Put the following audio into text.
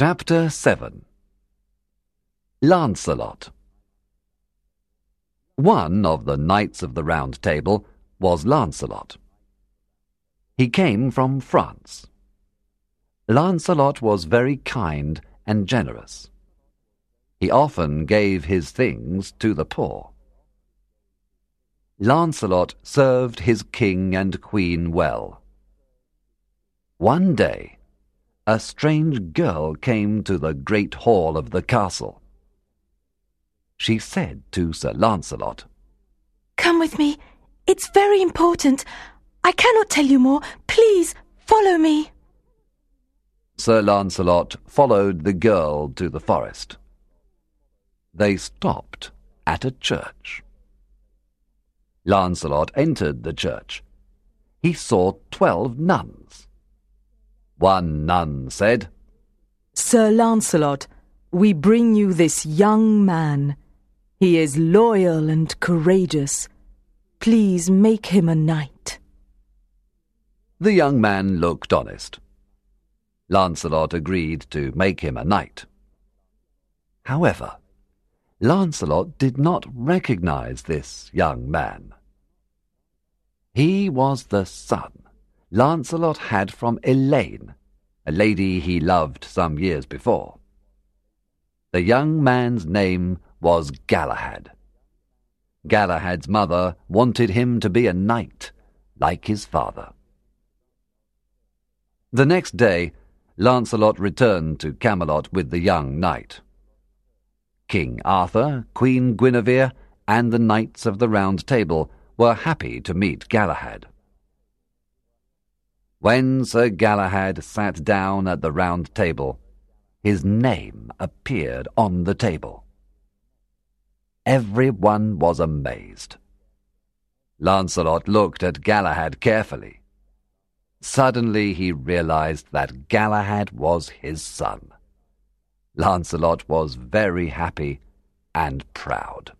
Chapter 7 Lancelot One of the Knights of the Round Table was Lancelot. He came from France. Lancelot was very kind and generous. He often gave his things to the poor. Lancelot served his king and queen well. One day, a strange girl came to the great hall of the castle. She said to Sir Lancelot, Come with me. It's very important. I cannot tell you more. Please follow me. Sir Lancelot followed the girl to the forest. They stopped at a church. Lancelot entered the church. He saw twelve nuns. One nun said, Sir Lancelot, we bring you this young man. He is loyal and courageous. Please make him a knight. The young man looked honest. Lancelot agreed to make him a knight. However, Lancelot did not recognize this young man. He was the son Lancelot had from Elaine, a lady he loved some years before. The young man's name was Galahad. Galahad's mother wanted him to be a knight, like his father. The next day, Lancelot returned to Camelot with the young knight. King Arthur, Queen Guinevere, and the knights of the Round Table were happy to meet Galahad. When Sir Galahad sat down at the round table, his name appeared on the table. Everyone was amazed. Lancelot looked at Galahad carefully. Suddenly he realized that Galahad was his son. Lancelot was very happy and proud.